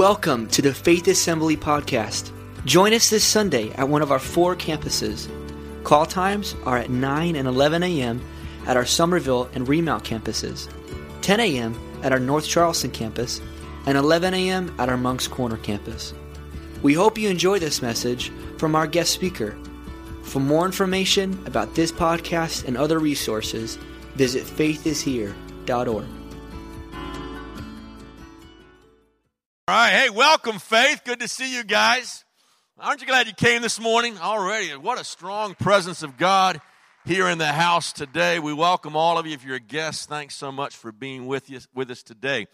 Welcome to the Faith Assembly podcast. Join us this Sunday at one of our four campuses. Call times are at 9 and 11 a.m. at our Summerville and Remount campuses, 10 a.m. at our North Charleston campus, and 11 a.m. at our Moncks Corner campus. We hope you enjoy this message from our guest speaker. For more information about this podcast and other resources, visit faithishere.org. All right, hey, welcome, Faith. Good to see you guys. Aren't you glad you came this morning already? What a strong presence of God here in the house today. We welcome all of you. If you're a guest, thanks so much for being with you with us today.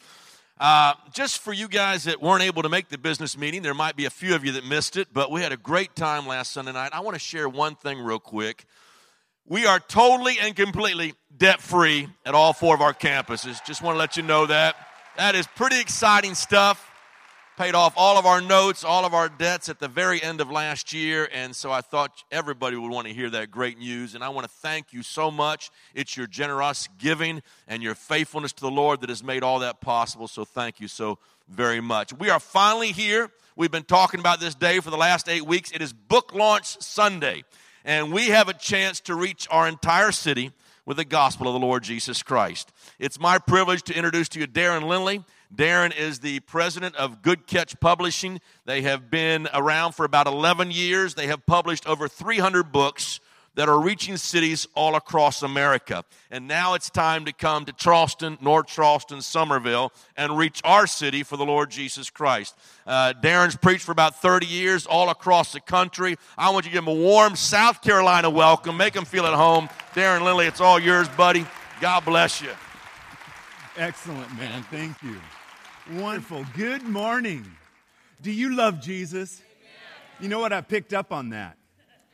Uh, just for you guys that weren't able to make the business meeting, there might be a few of you that missed it, but we had a great time last Sunday night. I want to share one thing real quick. We are totally and completely debt free at all four of our campuses. Just want to let you know that. That is pretty exciting stuff paid off all of our notes, all of our debts at the very end of last year. And so I thought everybody would want to hear that great news. And I want to thank you so much. It's your generous giving and your faithfulness to the Lord that has made all that possible. So thank you so very much. We are finally here. We've been talking about this day for the last eight weeks. It is Book Launch Sunday. And we have a chance to reach our entire city with the gospel of the Lord Jesus Christ. It's my privilege to introduce to you Darren Lindley. Darren is the president of Good Catch Publishing. They have been around for about 11 years. They have published over 300 books that are reaching cities all across America. And now it's time to come to Charleston, North Charleston, Summerville, and reach our city for the Lord Jesus Christ. Uh, Darren's preached for about 30 years all across the country. I want you to give him a warm South Carolina welcome. Make him feel at home. Darren Lindley, it's all yours, buddy. God bless you. Excellent, man. Thank you. Wonderful. Good morning. Do you love Jesus? You know what? I picked up on that.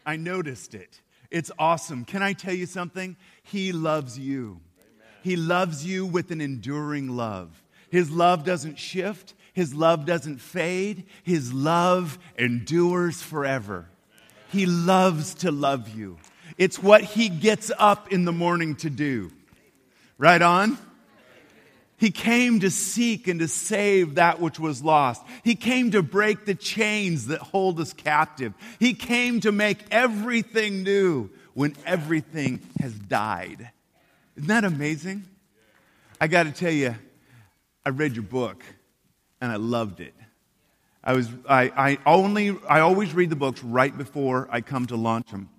I noticed it. It's awesome. Can I tell you something? He loves you. He loves you with an enduring love. His love doesn't shift, His love doesn't fade, His love endures forever. He loves to love you. It's what He gets up in the morning to do. Right on? He came to seek and to save that which was lost. He came to break the chains that hold us captive. He came to make everything new when everything has died. Isn't that amazing? I got to tell you, I read your book and I loved it. I was I, I only I always read the books right before I come to launch them.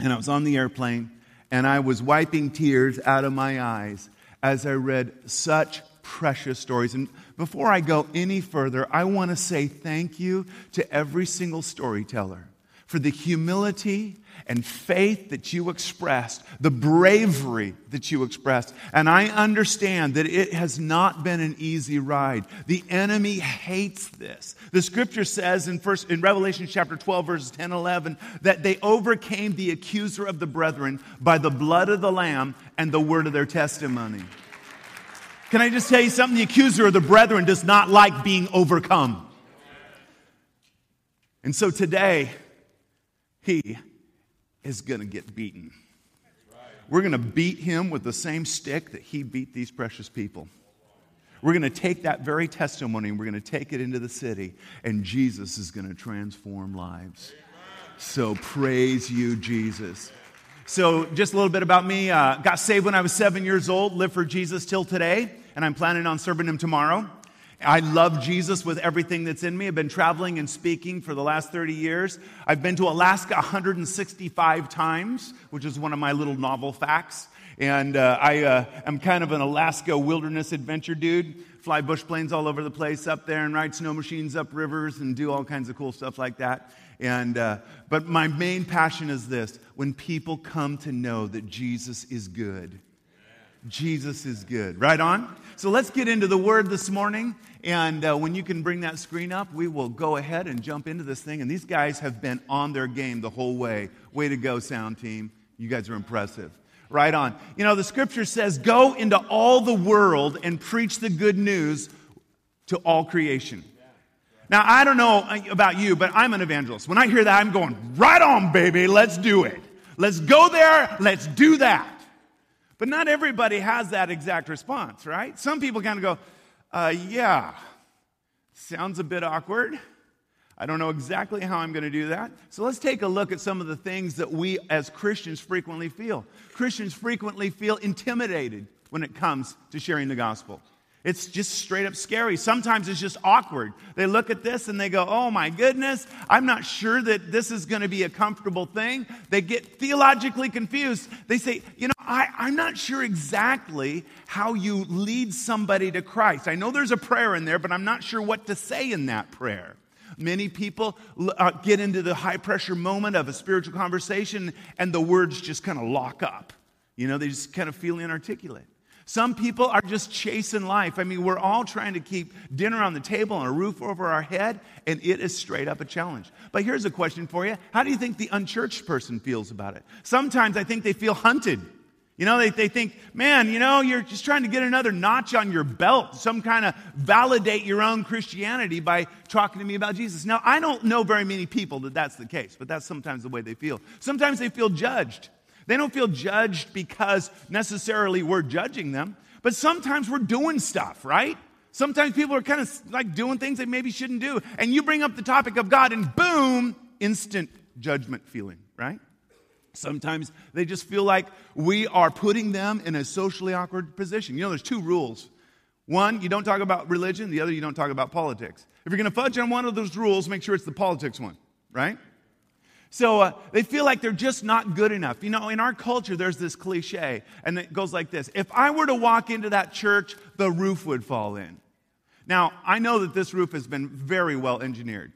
And I was on the airplane and I was wiping tears out of my eyes as I read such precious stories. And before I go any further, I want to say thank you to every single storyteller for the humility and faith that you expressed, the bravery that you expressed. And I understand that it has not been an easy ride. The enemy hates this. The scripture says in first in Revelation chapter 12 verses 10 11 that they overcame the accuser of the brethren by the blood of the lamb and the word of their testimony. Can I just tell you something? The accuser of the brethren does not like being overcome. And so today, he is going to get beaten. We're going to beat him with the same stick that he beat these precious people. We're going to take that very testimony and we're going to take it into the city, and Jesus is going to transform lives. So praise you, Jesus. So, just a little bit about me. Uh, got saved when I was seven years old, lived for Jesus till today and I'm planning on serving him tomorrow. I love Jesus with everything that's in me. I've been traveling and speaking for the last 30 years. I've been to Alaska 165 times, which is one of my little novel facts. And uh, I uh, am kind of an Alaska wilderness adventure dude. Fly bush planes all over the place up there and ride snow machines up rivers and do all kinds of cool stuff like that. And, uh, but my main passion is this when people come to know that Jesus is good. Jesus is good. Right on? So let's get into the word this morning. And uh, when you can bring that screen up, we will go ahead and jump into this thing. And these guys have been on their game the whole way. Way to go, sound team. You guys are impressive. Right on. You know, the scripture says, Go into all the world and preach the good news to all creation. Now, I don't know about you, but I'm an evangelist. When I hear that, I'm going, Right on, baby, let's do it. Let's go there, let's do that. But not everybody has that exact response, right? Some people kind of go, uh, yeah, Sounds a bit awkward. I don't know exactly how I'm going to do that. So let's take a look at some of the things that we as Christians frequently feel. Christians frequently feel intimidated when it comes to sharing the gospel. It's just straight up scary. Sometimes it's just awkward. They look at this and they go, Oh my goodness, I'm not sure that this is going to be a comfortable thing. They get theologically confused. They say, You know, I, I'm not sure exactly how you lead somebody to Christ. I know there's a prayer in there, but I'm not sure what to say in that prayer. Many people uh, get into the high pressure moment of a spiritual conversation and the words just kind of lock up. You know, they just kind of feel inarticulate. Some people are just chasing life. I mean, we're all trying to keep dinner on the table and a roof over our head, and it is straight up a challenge. But here's a question for you How do you think the unchurched person feels about it? Sometimes I think they feel hunted. You know, they, they think, man, you know, you're just trying to get another notch on your belt, some kind of validate your own Christianity by talking to me about Jesus. Now, I don't know very many people that that's the case, but that's sometimes the way they feel. Sometimes they feel judged. They don't feel judged because necessarily we're judging them, but sometimes we're doing stuff, right? Sometimes people are kind of like doing things they maybe shouldn't do. And you bring up the topic of God, and boom, instant judgment feeling, right? Sometimes they just feel like we are putting them in a socially awkward position. You know, there's two rules. One, you don't talk about religion, the other, you don't talk about politics. If you're going to fudge on one of those rules, make sure it's the politics one, right? So uh, they feel like they're just not good enough. You know, in our culture, there's this cliche, and it goes like this If I were to walk into that church, the roof would fall in. Now, I know that this roof has been very well engineered.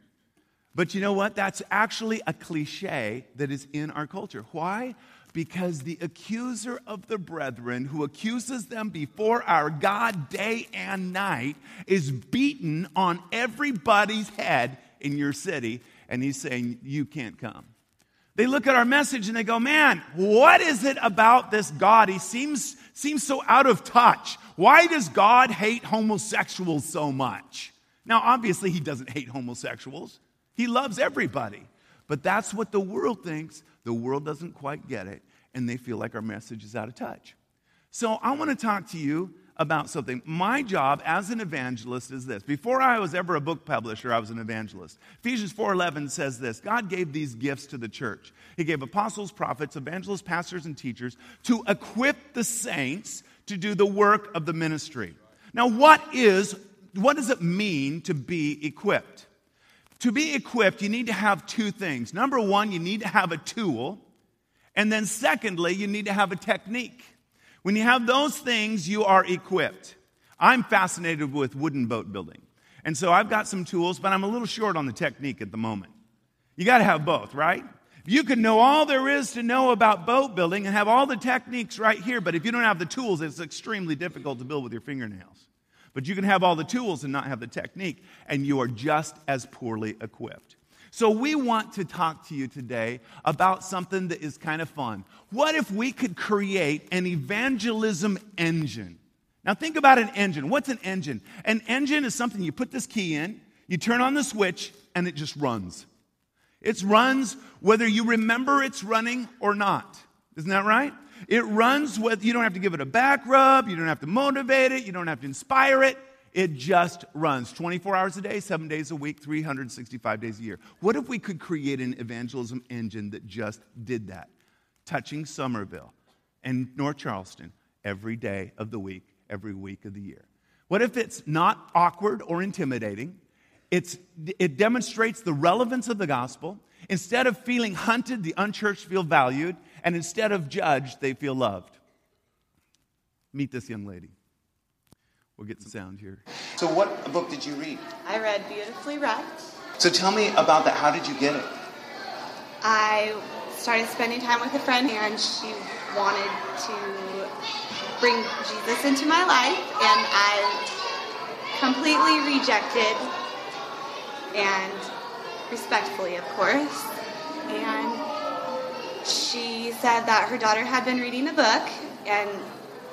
But you know what? That's actually a cliche that is in our culture. Why? Because the accuser of the brethren, who accuses them before our God day and night, is beaten on everybody's head in your city, and he's saying, You can't come. They look at our message and they go, Man, what is it about this God? He seems, seems so out of touch. Why does God hate homosexuals so much? Now, obviously, he doesn't hate homosexuals. He loves everybody. But that's what the world thinks. The world doesn't quite get it, and they feel like our message is out of touch. So I want to talk to you about something. My job as an evangelist is this. Before I was ever a book publisher, I was an evangelist. Ephesians 4:11 says this, God gave these gifts to the church. He gave apostles, prophets, evangelists, pastors and teachers to equip the saints to do the work of the ministry. Now, what is what does it mean to be equipped? To be equipped, you need to have two things. Number one, you need to have a tool. And then, secondly, you need to have a technique. When you have those things, you are equipped. I'm fascinated with wooden boat building. And so I've got some tools, but I'm a little short on the technique at the moment. You got to have both, right? You can know all there is to know about boat building and have all the techniques right here, but if you don't have the tools, it's extremely difficult to build with your fingernails. But you can have all the tools and not have the technique, and you are just as poorly equipped. So, we want to talk to you today about something that is kind of fun. What if we could create an evangelism engine? Now, think about an engine. What's an engine? An engine is something you put this key in, you turn on the switch, and it just runs. It runs whether you remember it's running or not. Isn't that right? It runs with, you don't have to give it a back rub, you don't have to motivate it, you don't have to inspire it. It just runs 24 hours a day, seven days a week, 365 days a year. What if we could create an evangelism engine that just did that? Touching Summerville and North Charleston every day of the week, every week of the year. What if it's not awkward or intimidating? It's, it demonstrates the relevance of the gospel. Instead of feeling hunted, the unchurched feel valued and instead of judged, they feel loved. Meet this young lady. We'll get the sound here. So, what book did you read? I read Beautifully Wrecked. So, tell me about that. How did you get it? I started spending time with a friend, and she wanted to bring Jesus into my life, and I completely rejected, and respectfully, of course. And she said that her daughter had been reading the book and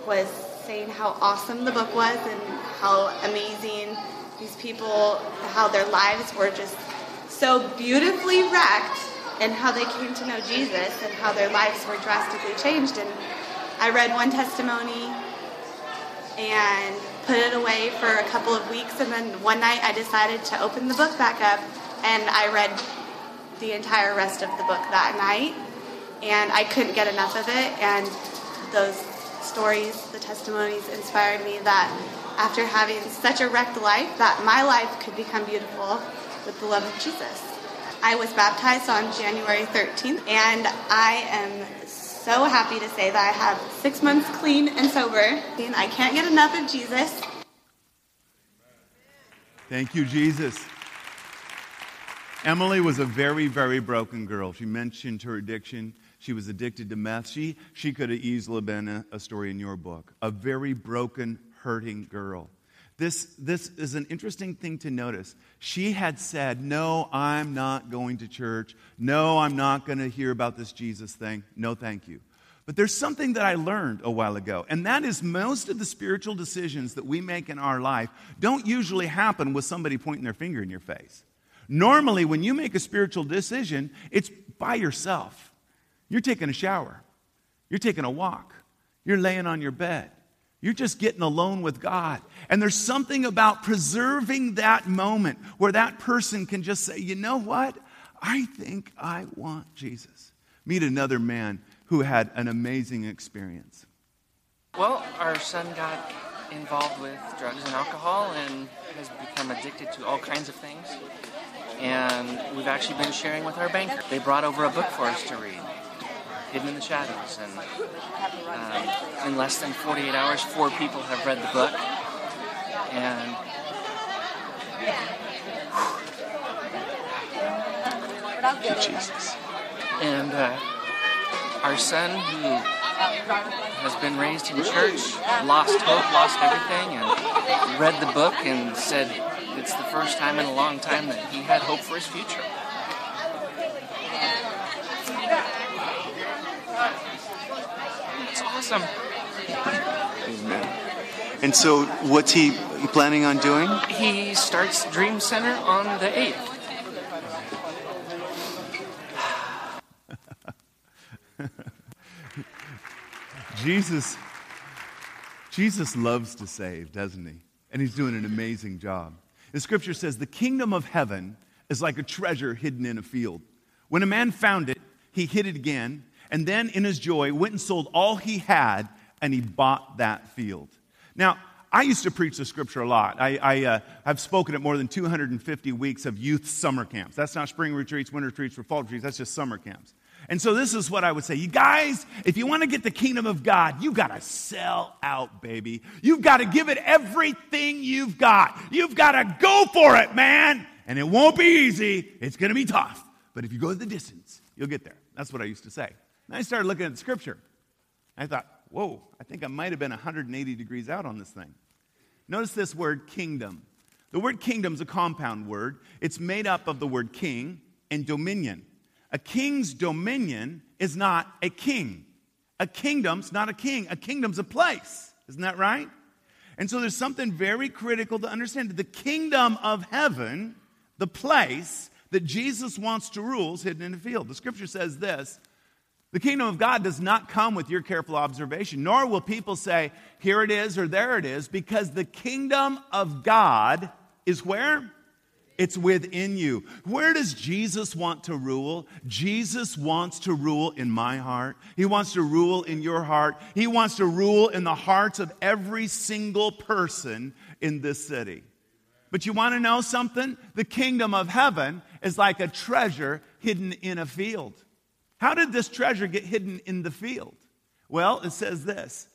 was saying how awesome the book was and how amazing these people, how their lives were just so beautifully wrecked and how they came to know Jesus and how their lives were drastically changed. And I read one testimony and put it away for a couple of weeks, and then one night I decided to open the book back up, and I read the entire rest of the book that night, and I couldn't get enough of it, and those stories, the testimonies inspired me that after having such a wrecked life, that my life could become beautiful with the love of Jesus. I was baptized on January 13th, and I am so happy to say that I have six months clean and sober, and I can't get enough of Jesus. Thank you, Jesus. Emily was a very, very broken girl. She mentioned her addiction. She was addicted to meth. She, she could have easily been a, a story in your book. A very broken, hurting girl. This, this is an interesting thing to notice. She had said, No, I'm not going to church. No, I'm not going to hear about this Jesus thing. No, thank you. But there's something that I learned a while ago, and that is most of the spiritual decisions that we make in our life don't usually happen with somebody pointing their finger in your face. Normally, when you make a spiritual decision, it's by yourself. You're taking a shower, you're taking a walk, you're laying on your bed. You're just getting alone with God. And there's something about preserving that moment where that person can just say, you know what? I think I want Jesus. Meet another man who had an amazing experience. Well, our son got involved with drugs and alcohol and has become addicted to all kinds of things. And we've actually been sharing with our banker. They brought over a book for us to read. Hidden in the Shadows. And um, in less than 48 hours, four people have read the book. And Thank you, Jesus. and uh, our son, who has been raised in church, lost hope, lost everything, and read the book and said it's the first time in a long time that he had hope for his future. Awesome. Amen. And so, what's he planning on doing? He starts Dream Center on the 8th. Jesus, Jesus loves to save, doesn't he? And he's doing an amazing job. The scripture says, The kingdom of heaven is like a treasure hidden in a field. When a man found it, he hid it again, and then in his joy went and sold all he had, and he bought that field. Now, I used to preach the scripture a lot. I, I, uh, I've spoken at more than 250 weeks of youth summer camps. That's not spring retreats, winter retreats, or fall retreats. That's just summer camps. And so this is what I would say. You guys, if you want to get the kingdom of God, you got to sell out, baby. You've got to give it everything you've got. You've got to go for it, man. And it won't be easy. It's going to be tough. But if you go the distance, you'll get there. That's what I used to say. And I started looking at the scripture. I thought, whoa, I think I might have been 180 degrees out on this thing. Notice this word kingdom. The word kingdom is a compound word. It's made up of the word king and dominion. A king's dominion is not a king. A kingdom's not a king. A kingdom's a place. Isn't that right? And so there's something very critical to understand. The kingdom of heaven, the place that Jesus wants to rule, is hidden in the field. The scripture says this The kingdom of God does not come with your careful observation, nor will people say, here it is or there it is, because the kingdom of God is where? It's within you. Where does Jesus want to rule? Jesus wants to rule in my heart. He wants to rule in your heart. He wants to rule in the hearts of every single person in this city. But you want to know something? The kingdom of heaven is like a treasure hidden in a field. How did this treasure get hidden in the field? Well, it says this.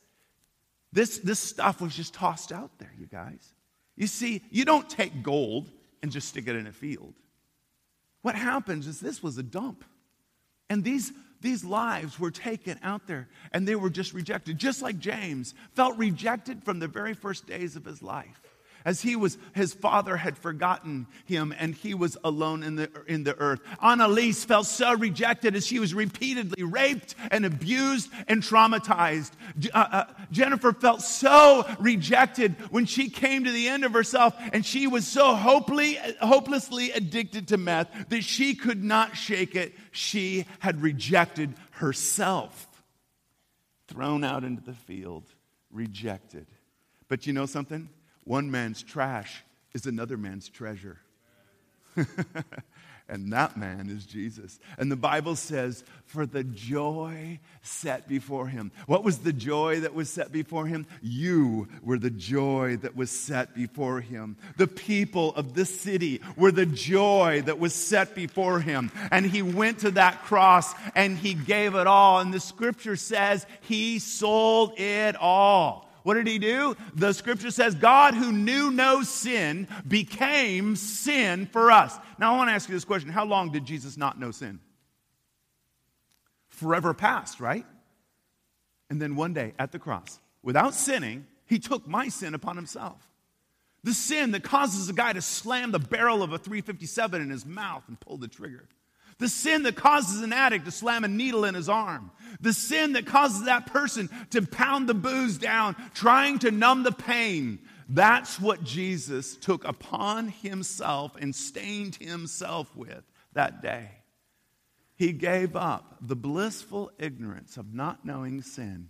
This, this stuff was just tossed out there, you guys. You see, you don't take gold and just stick it in a field. What happens is this was a dump. And these, these lives were taken out there and they were just rejected, just like James felt rejected from the very first days of his life. As he was, his father had forgotten him and he was alone in the, in the earth. Annalise felt so rejected as she was repeatedly raped and abused and traumatized. Uh, uh, Jennifer felt so rejected when she came to the end of herself and she was so hopefully, hopelessly addicted to meth that she could not shake it. She had rejected herself, thrown out into the field, rejected. But you know something? One man's trash is another man's treasure. and that man is Jesus. And the Bible says, for the joy set before him. What was the joy that was set before him? You were the joy that was set before him. The people of this city were the joy that was set before him. And he went to that cross and he gave it all. And the scripture says he sold it all. What did he do? The scripture says, God who knew no sin became sin for us. Now, I want to ask you this question How long did Jesus not know sin? Forever past, right? And then one day at the cross, without sinning, he took my sin upon himself. The sin that causes a guy to slam the barrel of a 357 in his mouth and pull the trigger. The sin that causes an addict to slam a needle in his arm. The sin that causes that person to pound the booze down, trying to numb the pain. That's what Jesus took upon himself and stained himself with that day. He gave up the blissful ignorance of not knowing sin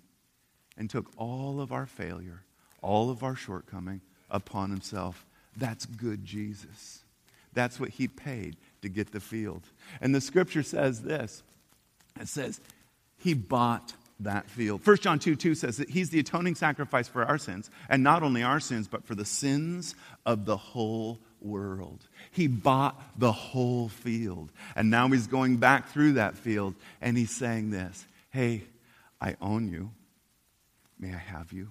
and took all of our failure, all of our shortcoming upon himself. That's good Jesus. That's what he paid to get the field. And the scripture says this it says, He bought that field. 1 John 2 2 says that He's the atoning sacrifice for our sins, and not only our sins, but for the sins of the whole world. He bought the whole field. And now He's going back through that field, and He's saying this Hey, I own you. May I have you?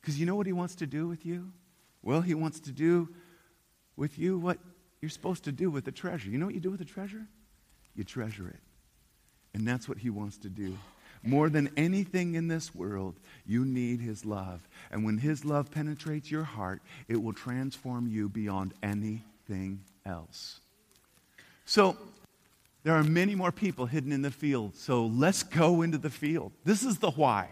Because you know what He wants to do with you? Well, He wants to do with you what you're supposed to do with the treasure. You know what you do with the treasure? You treasure it. And that's what he wants to do. More than anything in this world, you need his love. And when his love penetrates your heart, it will transform you beyond anything else. So, there are many more people hidden in the field. So, let's go into the field. This is the why.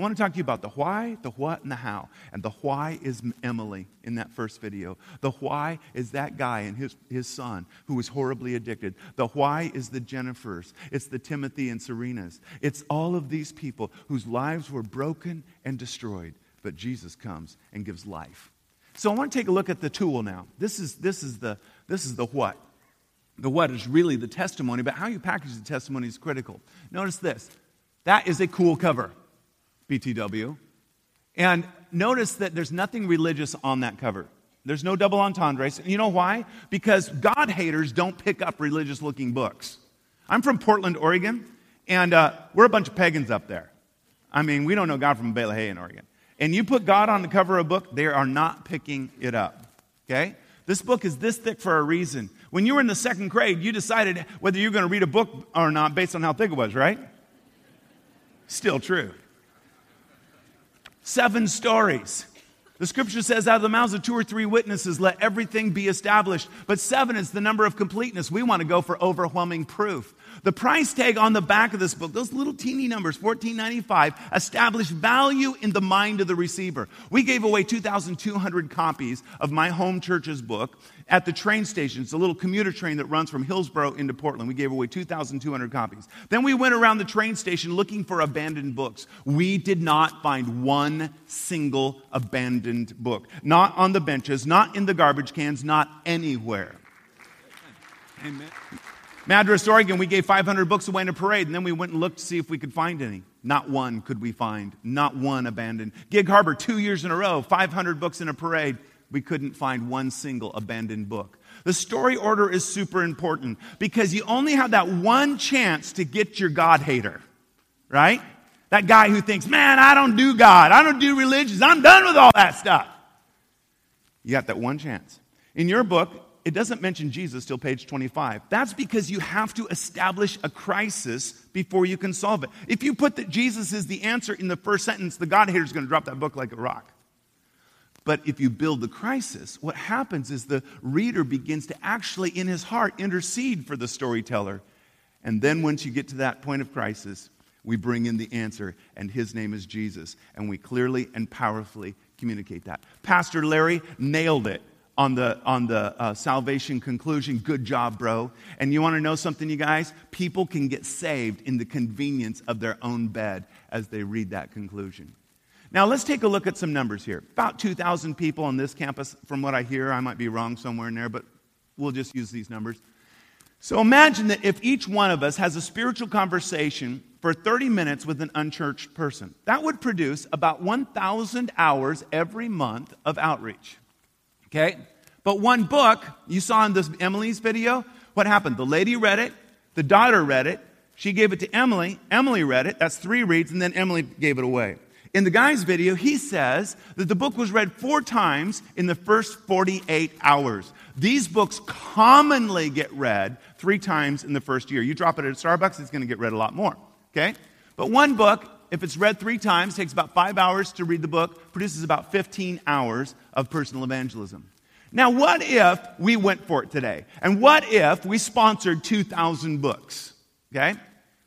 I want to talk to you about the why, the what, and the how. And the why is Emily in that first video. The why is that guy and his, his son who was horribly addicted. The why is the Jennifers. It's the Timothy and Serenas. It's all of these people whose lives were broken and destroyed. But Jesus comes and gives life. So I want to take a look at the tool now. This is, this is, the, this is the what. The what is really the testimony, but how you package the testimony is critical. Notice this. That is a cool cover. BTW. And notice that there's nothing religious on that cover. There's no double entendres. You know why? Because God haters don't pick up religious looking books. I'm from Portland, Oregon, and uh, we're a bunch of pagans up there. I mean, we don't know God from Bela in Oregon. And you put God on the cover of a book, they are not picking it up. Okay? This book is this thick for a reason. When you were in the second grade, you decided whether you're going to read a book or not based on how thick it was, right? Still true. Seven stories. The scripture says, out of the mouths of two or three witnesses, let everything be established. But seven is the number of completeness. We want to go for overwhelming proof. The price tag on the back of this book, those little teeny numbers, $14.95, establish value in the mind of the receiver. We gave away 2,200 copies of my home church's book at the train station. It's a little commuter train that runs from Hillsboro into Portland. We gave away 2,200 copies. Then we went around the train station looking for abandoned books. We did not find one single abandoned book. Not on the benches, not in the garbage cans, not anywhere. Amen. Madras, Oregon, we gave 500 books away in a parade, and then we went and looked to see if we could find any. Not one could we find. Not one abandoned. Gig Harbor, two years in a row, 500 books in a parade. We couldn't find one single abandoned book. The story order is super important because you only have that one chance to get your God hater, right? That guy who thinks, man, I don't do God. I don't do religions. I'm done with all that stuff. You got that one chance. In your book, it doesn't mention Jesus till page 25. That's because you have to establish a crisis before you can solve it. If you put that Jesus is the answer in the first sentence, the God hater is going to drop that book like a rock. But if you build the crisis, what happens is the reader begins to actually, in his heart, intercede for the storyteller. And then once you get to that point of crisis, we bring in the answer, and his name is Jesus. And we clearly and powerfully communicate that. Pastor Larry nailed it on the, on the uh, salvation conclusion. Good job, bro. And you want to know something, you guys? People can get saved in the convenience of their own bed as they read that conclusion. Now, let's take a look at some numbers here. About 2,000 people on this campus, from what I hear. I might be wrong somewhere in there, but we'll just use these numbers. So imagine that if each one of us has a spiritual conversation for 30 minutes with an unchurched person, that would produce about 1,000 hours every month of outreach. Okay? But one book, you saw in this Emily's video, what happened? The lady read it, the daughter read it, she gave it to Emily, Emily read it, that's three reads, and then Emily gave it away. In the guy's video, he says that the book was read four times in the first 48 hours. These books commonly get read three times in the first year. You drop it at Starbucks, it's going to get read a lot more. Okay? But one book, if it's read three times, takes about five hours to read the book, produces about 15 hours of personal evangelism. Now, what if we went for it today? And what if we sponsored 2,000 books? Okay?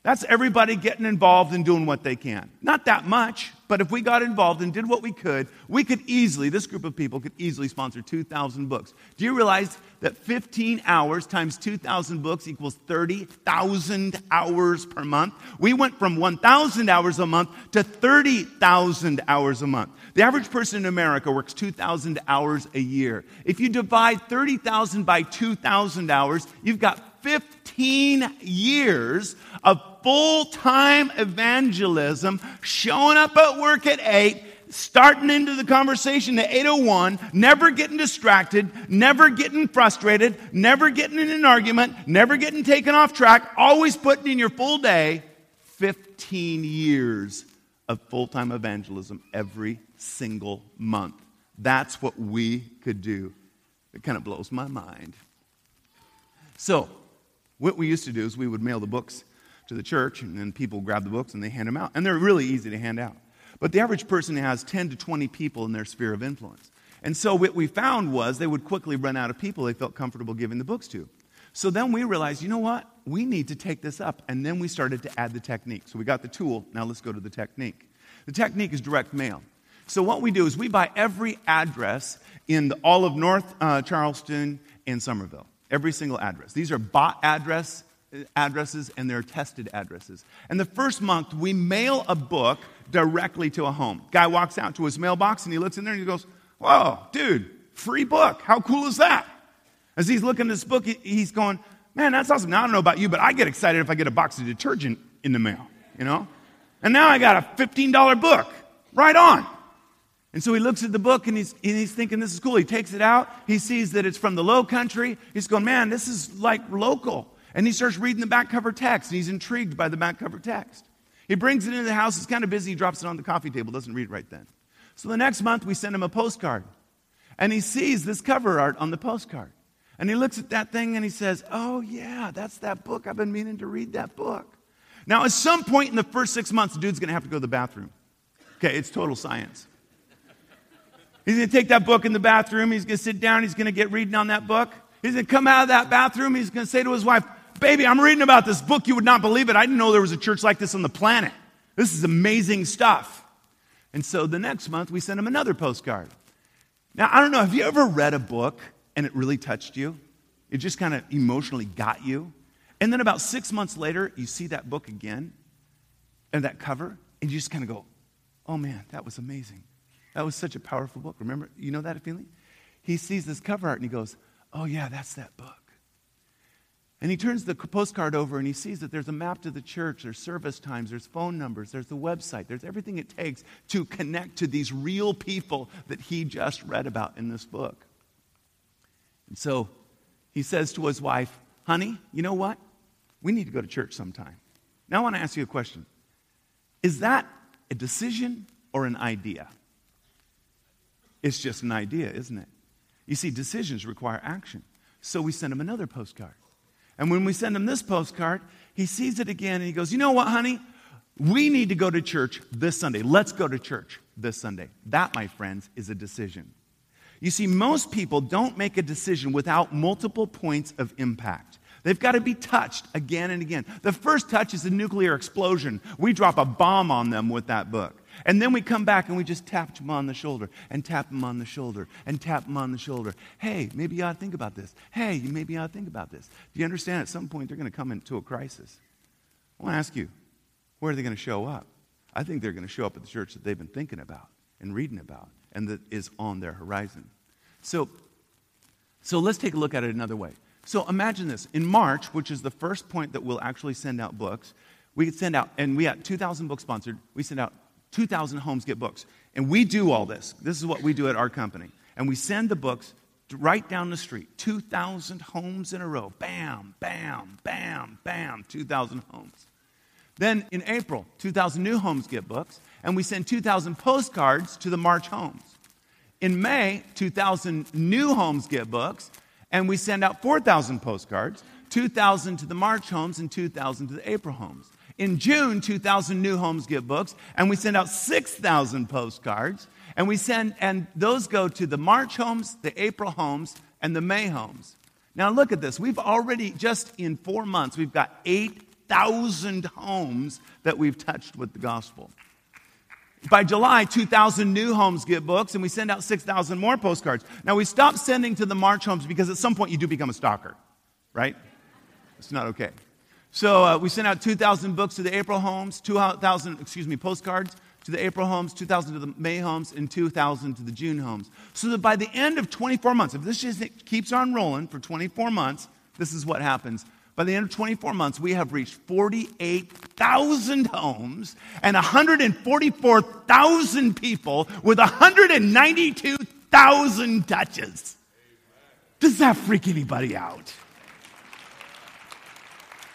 That's everybody getting involved and doing what they can. Not that much, but if we got involved and did what we could, we could easily, this group of people could easily sponsor 2,000 books. Do you realize that 15 hours times 2,000 books equals 30,000 hours per month? We went from 1,000 hours a month to 30,000 hours a month. The average person in America works 2,000 hours a year. If you divide 30,000 by 2,000 hours, you've got 15 years of full time evangelism, showing up at work at 8, starting into the conversation at 801, never getting distracted, never getting frustrated, never getting in an argument, never getting taken off track, always putting in your full day. 15 years of full time evangelism every single month. That's what we could do. It kind of blows my mind. So, what we used to do is we would mail the books to the church, and then people grab the books and they hand them out. And they're really easy to hand out. But the average person has 10 to 20 people in their sphere of influence. And so what we found was they would quickly run out of people they felt comfortable giving the books to. So then we realized, you know what? We need to take this up. And then we started to add the technique. So we got the tool. Now let's go to the technique. The technique is direct mail. So what we do is we buy every address in all of North uh, Charleston and Summerville. Every single address. These are bot address addresses and they're tested addresses. And the first month, we mail a book directly to a home. Guy walks out to his mailbox and he looks in there and he goes, Whoa, dude, free book. How cool is that? As he's looking at this book, he's going, Man, that's awesome. Now, I don't know about you, but I get excited if I get a box of detergent in the mail, you know? And now I got a $15 book. Right on. And so he looks at the book and he's, and he's thinking, this is cool. He takes it out. He sees that it's from the low country. He's going, man, this is like local. And he starts reading the back cover text, and he's intrigued by the back cover text. He brings it into the house, he's kind of busy, he drops it on the coffee table, doesn't read right then. So the next month, we send him a postcard, and he sees this cover art on the postcard. And he looks at that thing and he says, Oh, yeah, that's that book. I've been meaning to read that book. Now, at some point in the first six months, the dude's going to have to go to the bathroom. Okay, it's total science. He's going to take that book in the bathroom. He's going to sit down. He's going to get reading on that book. He's going to come out of that bathroom. He's going to say to his wife, Baby, I'm reading about this book. You would not believe it. I didn't know there was a church like this on the planet. This is amazing stuff. And so the next month, we sent him another postcard. Now, I don't know, have you ever read a book and it really touched you? It just kind of emotionally got you? And then about six months later, you see that book again and that cover, and you just kind of go, oh man, that was amazing. That was such a powerful book. Remember, you know that feeling? He sees this cover art and he goes, oh yeah, that's that book. And he turns the postcard over and he sees that there's a map to the church, there's service times, there's phone numbers, there's the website, there's everything it takes to connect to these real people that he just read about in this book. And so he says to his wife, Honey, you know what? We need to go to church sometime. Now I want to ask you a question Is that a decision or an idea? It's just an idea, isn't it? You see, decisions require action. So we send him another postcard. And when we send him this postcard, he sees it again and he goes, You know what, honey? We need to go to church this Sunday. Let's go to church this Sunday. That, my friends, is a decision. You see, most people don't make a decision without multiple points of impact. They've got to be touched again and again. The first touch is a nuclear explosion. We drop a bomb on them with that book. And then we come back and we just tap them on the shoulder and tap them on the shoulder and tap them on the shoulder. Hey, maybe you ought to think about this. Hey, maybe you ought to think about this. Do you understand at some point they're going to come into a crisis? I want to ask you, where are they going to show up? I think they're going to show up at the church that they've been thinking about and reading about and that is on their horizon. So, so let's take a look at it another way. So imagine this. In March, which is the first point that we'll actually send out books, we could send out, and we got 2,000 books sponsored. We send out 2,000 homes get books. And we do all this. This is what we do at our company. And we send the books right down the street 2,000 homes in a row. Bam, bam, bam, bam, 2,000 homes. Then in April, 2,000 new homes get books, and we send 2,000 postcards to the March homes. In May, 2,000 new homes get books, and we send out 4,000 postcards, 2,000 to the March homes and 2,000 to the April homes. In June, 2,000 new homes get books, and we send out 6,000 postcards, and we send, and those go to the March homes, the April homes, and the May homes. Now look at this. We've already, just in four months, we've got 8,000 homes that we've touched with the gospel. By July, 2,000 new homes get books, and we send out 6,000 more postcards. Now, we stopped sending to the March homes because at some point you do become a stalker, right? It's not okay. So uh, we sent out 2,000 books to the April homes, 2,000, excuse me, postcards to the April homes, 2,000 to the May homes, and 2,000 to the June homes. So that by the end of 24 months, if this just keeps on rolling for 24 months, this is what happens. By the end of 24 months, we have reached 48,000 homes and 144,000 people with 192,000 touches. Does that freak anybody out?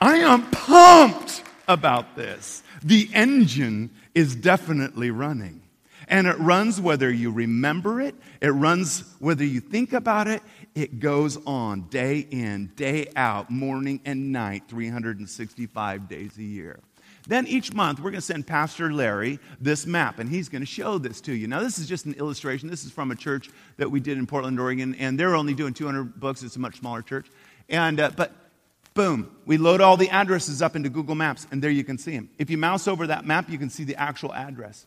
I am pumped about this. The engine is definitely running. And it runs whether you remember it, it runs whether you think about it, it goes on day in, day out, morning and night, 365 days a year. Then each month, we're going to send Pastor Larry this map, and he's going to show this to you. Now, this is just an illustration. This is from a church that we did in Portland, Oregon, and they're only doing 200 books. It's a much smaller church. And, uh, but boom, we load all the addresses up into Google Maps, and there you can see them. If you mouse over that map, you can see the actual address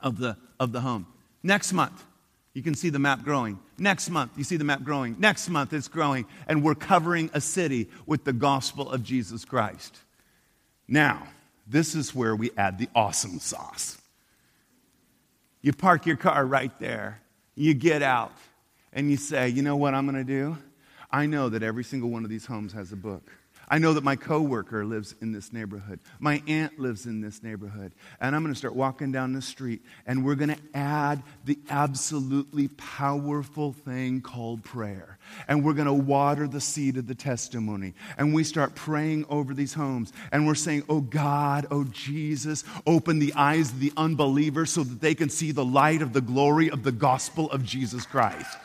of the, of the home. Next month, you can see the map growing. Next month, you see the map growing. Next month, it's growing, and we're covering a city with the gospel of Jesus Christ. Now, this is where we add the awesome sauce. You park your car right there, you get out, and you say, You know what I'm going to do? I know that every single one of these homes has a book. I know that my coworker lives in this neighborhood. My aunt lives in this neighborhood. And I'm going to start walking down the street and we're going to add the absolutely powerful thing called prayer. And we're going to water the seed of the testimony. And we start praying over these homes and we're saying, "Oh God, oh Jesus, open the eyes of the unbeliever so that they can see the light of the glory of the gospel of Jesus Christ."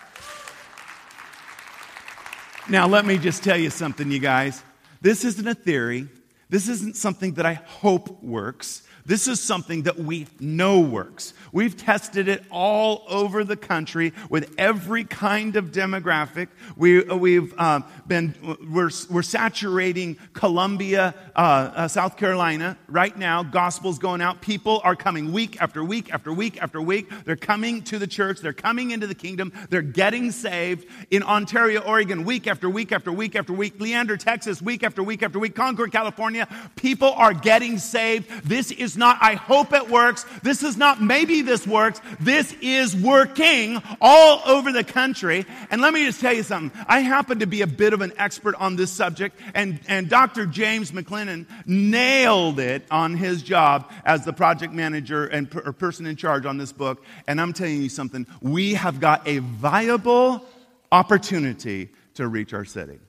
Now, let me just tell you something, you guys. This isn't a theory. This isn't something that I hope works. This is something that we know works. We've tested it all over the country with every kind of demographic. We, we've uh, been, we're, we're saturating Columbia, uh, uh, South Carolina right now. Gospel's going out. People are coming week after week after week after week. They're coming to the church. They're coming into the kingdom. They're getting saved. In Ontario, Oregon, week after week after week after week. Leander, Texas, week after week after week. Concord, California. People are getting saved. This is is not, I hope it works. This is not, maybe this works. This is working all over the country. And let me just tell you something. I happen to be a bit of an expert on this subject, and, and Dr. James McClendon nailed it on his job as the project manager and per, person in charge on this book. And I'm telling you something. We have got a viable opportunity to reach our city.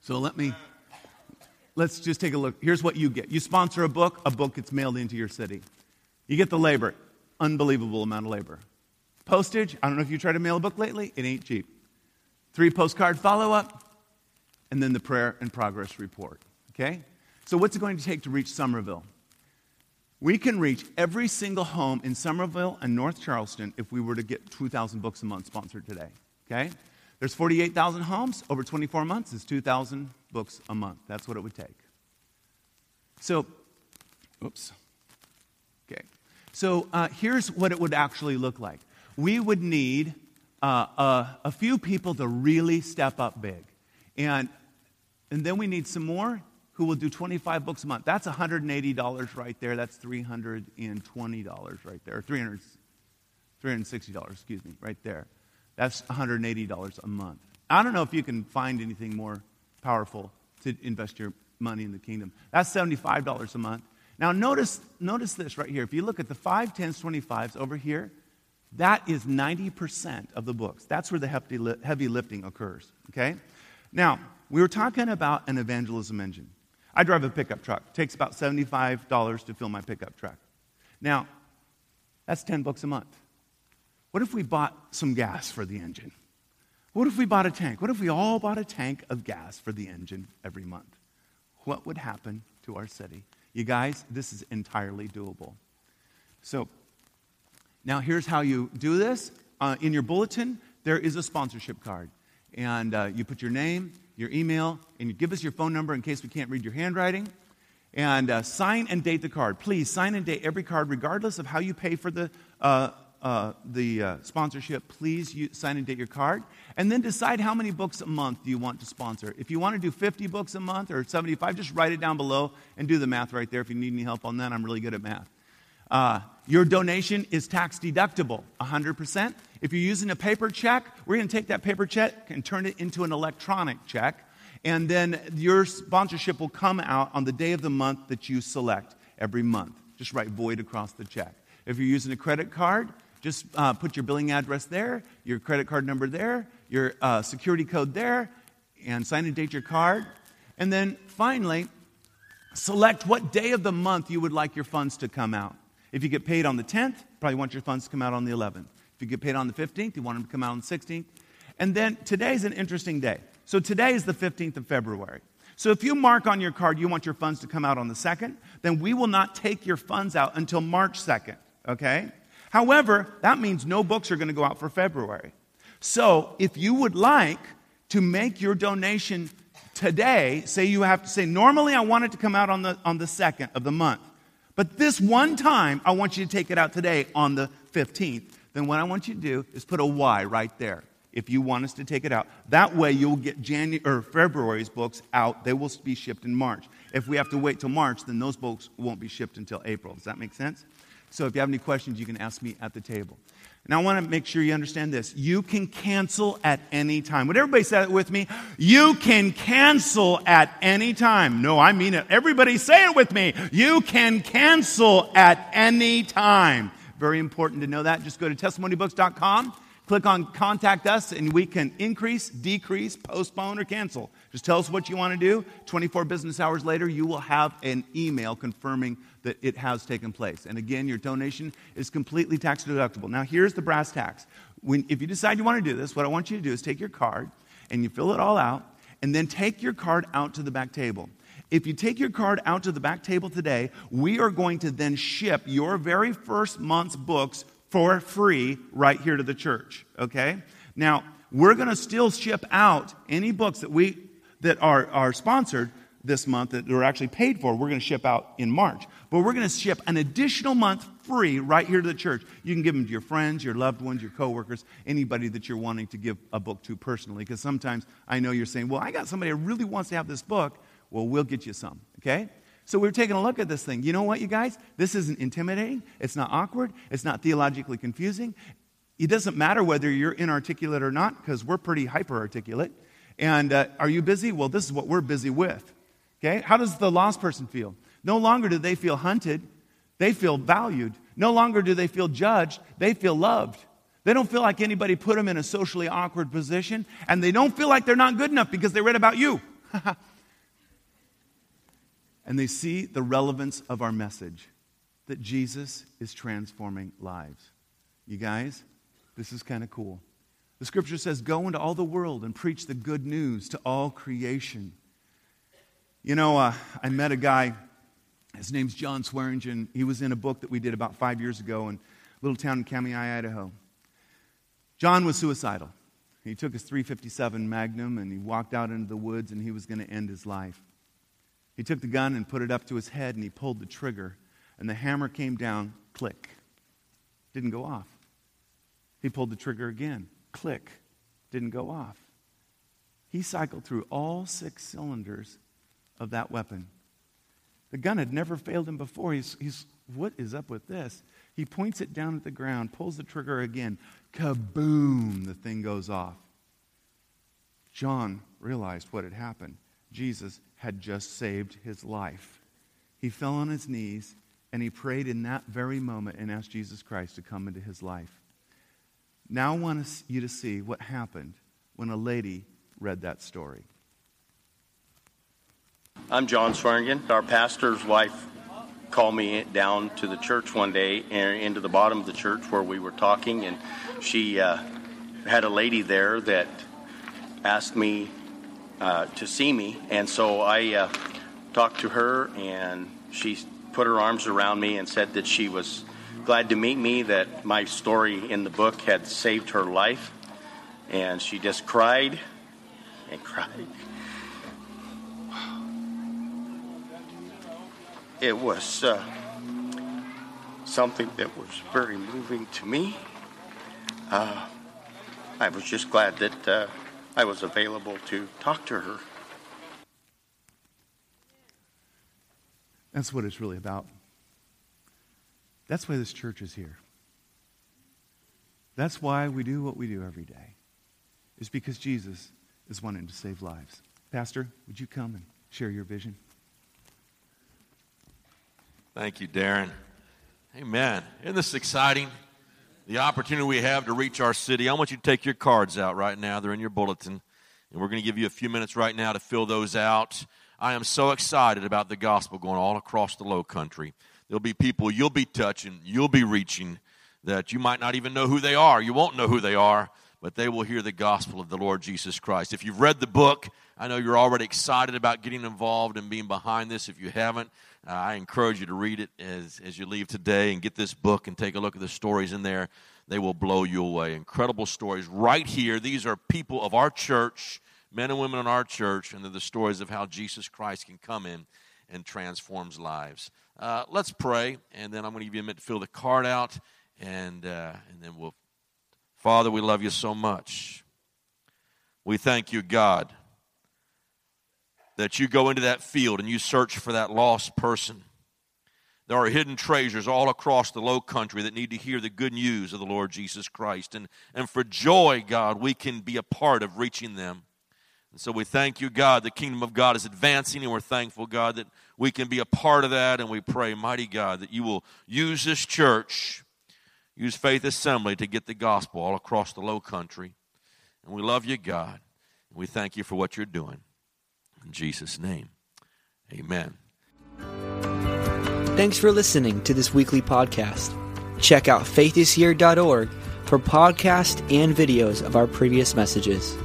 So let me let's just take a look. Here's what you get you sponsor a book, a book gets mailed into your city. You get the labor, unbelievable amount of labor. Postage, I don't know if you tried to mail a book lately, it ain't cheap. Three postcard follow up, and then the prayer and progress report. Okay? So, what's it going to take to reach Summerville? We can reach every single home in Summerville and North Charleston if we were to get 2,000 books a month sponsored today. Okay? There's 48,000 homes. Over 24 months is 2,000 books a month. That's what it would take. So, oops. Okay. So uh, here's what it would actually look like. We would need uh, a, a few people to really step up big. And, and then we need some more who will do 25 books a month. That's $180 right there. That's $320 right there. 300, $360, excuse me, right there. That's $180 a month. I don't know if you can find anything more powerful to invest your money in the kingdom. That's $75 a month. Now, notice, notice this right here. If you look at the 5, 10s, 25s over here, that is 90% of the books. That's where the heavy, heavy lifting occurs, okay? Now, we were talking about an evangelism engine. I drive a pickup truck. It takes about $75 to fill my pickup truck. Now, that's 10 books a month. What if we bought some gas for the engine? What if we bought a tank? What if we all bought a tank of gas for the engine every month? What would happen to our city? You guys, this is entirely doable. So, now here's how you do this. Uh, in your bulletin, there is a sponsorship card. And uh, you put your name, your email, and you give us your phone number in case we can't read your handwriting. And uh, sign and date the card. Please sign and date every card, regardless of how you pay for the, uh, the uh, sponsorship. Please you, sign and date your card. And then decide how many books a month you want to sponsor. If you want to do 50 books a month or 75, just write it down below and do the math right there. If you need any help on that, I'm really good at math. Uh, your donation is tax deductible, 100%. If you're using a paper check, we're going to take that paper check and turn it into an electronic check. And then your sponsorship will come out on the day of the month that you select every month. Just write void across the check. If you're using a credit card, just uh, put your billing address there, your credit card number there, your uh, security code there, and sign and date your card. And then finally, select what day of the month you would like your funds to come out. If you get paid on the 10th, probably want your funds to come out on the 11th. If you get paid on the 15th, you want them to come out on the 16th. And then today's an interesting day. So today is the 15th of February. So if you mark on your card you want your funds to come out on the 2nd, then we will not take your funds out until March 2nd, okay? However, that means no books are going to go out for February. So if you would like to make your donation today, say you have to say, normally I want it to come out on the, on the 2nd of the month. But this one time, I want you to take it out today on the 15th. Then what I want you to do is put a Y right there if you want us to take it out. That way you'll get January or February's books out. They will be shipped in March. If we have to wait till March, then those books won't be shipped until April. Does that make sense? So if you have any questions, you can ask me at the table. Now, I want to make sure you understand this. You can cancel at any time. Would everybody say it with me? You can cancel at any time. No, I mean it. Everybody say it with me. You can cancel at any time. Very important to know that. Just go to testimonybooks.com, click on contact us, and we can increase, decrease, postpone, or cancel. Just tell us what you want to do. 24 business hours later, you will have an email confirming that it has taken place. And again, your donation is completely tax deductible. Now, here's the brass tacks. When, if you decide you want to do this, what I want you to do is take your card and you fill it all out, and then take your card out to the back table. If you take your card out to the back table today, we are going to then ship your very first month's books for free right here to the church. Okay? Now, we're going to still ship out any books that we that are, are sponsored this month that are actually paid for, we're going to ship out in March. But we're going to ship an additional month free right here to the church. You can give them to your friends, your loved ones, your coworkers, anybody that you're wanting to give a book to personally. Because sometimes I know you're saying, well, I got somebody who really wants to have this book. Well, we'll get you some, okay? So we're taking a look at this thing. You know what, you guys? This isn't intimidating. It's not awkward. It's not theologically confusing. It doesn't matter whether you're inarticulate or not, because we're pretty hyper articulate. And uh, are you busy? Well, this is what we're busy with. Okay? How does the lost person feel? No longer do they feel hunted, they feel valued. No longer do they feel judged, they feel loved. They don't feel like anybody put them in a socially awkward position, and they don't feel like they're not good enough because they read about you. and they see the relevance of our message that Jesus is transforming lives. You guys, this is kind of cool. The scripture says, Go into all the world and preach the good news to all creation. You know, uh, I met a guy, his name's John Swearingen. He was in a book that we did about five years ago in a little town in Kamiah, Idaho. John was suicidal. He took his 357 Magnum and he walked out into the woods and he was going to end his life. He took the gun and put it up to his head and he pulled the trigger and the hammer came down, click. Didn't go off. He pulled the trigger again, click. Didn't go off. He cycled through all six cylinders of that weapon. The gun had never failed him before. He's, he's, what is up with this? He points it down at the ground, pulls the trigger again. Kaboom! The thing goes off. John realized what had happened. Jesus had just saved his life. He fell on his knees and he prayed in that very moment and asked Jesus Christ to come into his life. Now I want you to see what happened when a lady read that story. I'm John Swearingen. Our pastor's wife called me down to the church one day and into the bottom of the church where we were talking, and she uh, had a lady there that asked me uh, to see me, and so I uh, talked to her, and she put her arms around me and said that she was glad to meet me, that my story in the book had saved her life, and she just cried and cried. It was uh, something that was very moving to me. Uh, I was just glad that uh, I was available to talk to her. That's what it's really about. That's why this church is here. That's why we do what we do every day. Is because Jesus is wanting to save lives. Pastor, would you come and share your vision? Thank you, Darren. Amen. Isn't this exciting? The opportunity we have to reach our city. I want you to take your cards out right now. They're in your bulletin. And we're going to give you a few minutes right now to fill those out. I am so excited about the gospel going all across the low country. There'll be people you'll be touching, you'll be reaching that you might not even know who they are. You won't know who they are, but they will hear the gospel of the Lord Jesus Christ. If you've read the book, I know you're already excited about getting involved and being behind this. If you haven't, uh, I encourage you to read it as, as you leave today and get this book and take a look at the stories in there. They will blow you away. Incredible stories right here. These are people of our church, men and women in our church, and they're the stories of how Jesus Christ can come in and transforms lives. Uh, let's pray, and then I'm going to give you a minute to fill the card out, and, uh, and then we'll. Father, we love you so much. We thank you, God that you go into that field and you search for that lost person. There are hidden treasures all across the low country that need to hear the good news of the Lord Jesus Christ. And, and for joy, God, we can be a part of reaching them. And so we thank you, God, the kingdom of God is advancing, and we're thankful, God, that we can be a part of that. And we pray, mighty God, that you will use this church, use Faith Assembly to get the gospel all across the low country. And we love you, God. And we thank you for what you're doing. In Jesus' name, amen. Thanks for listening to this weekly podcast. Check out faithishere.org for podcasts and videos of our previous messages.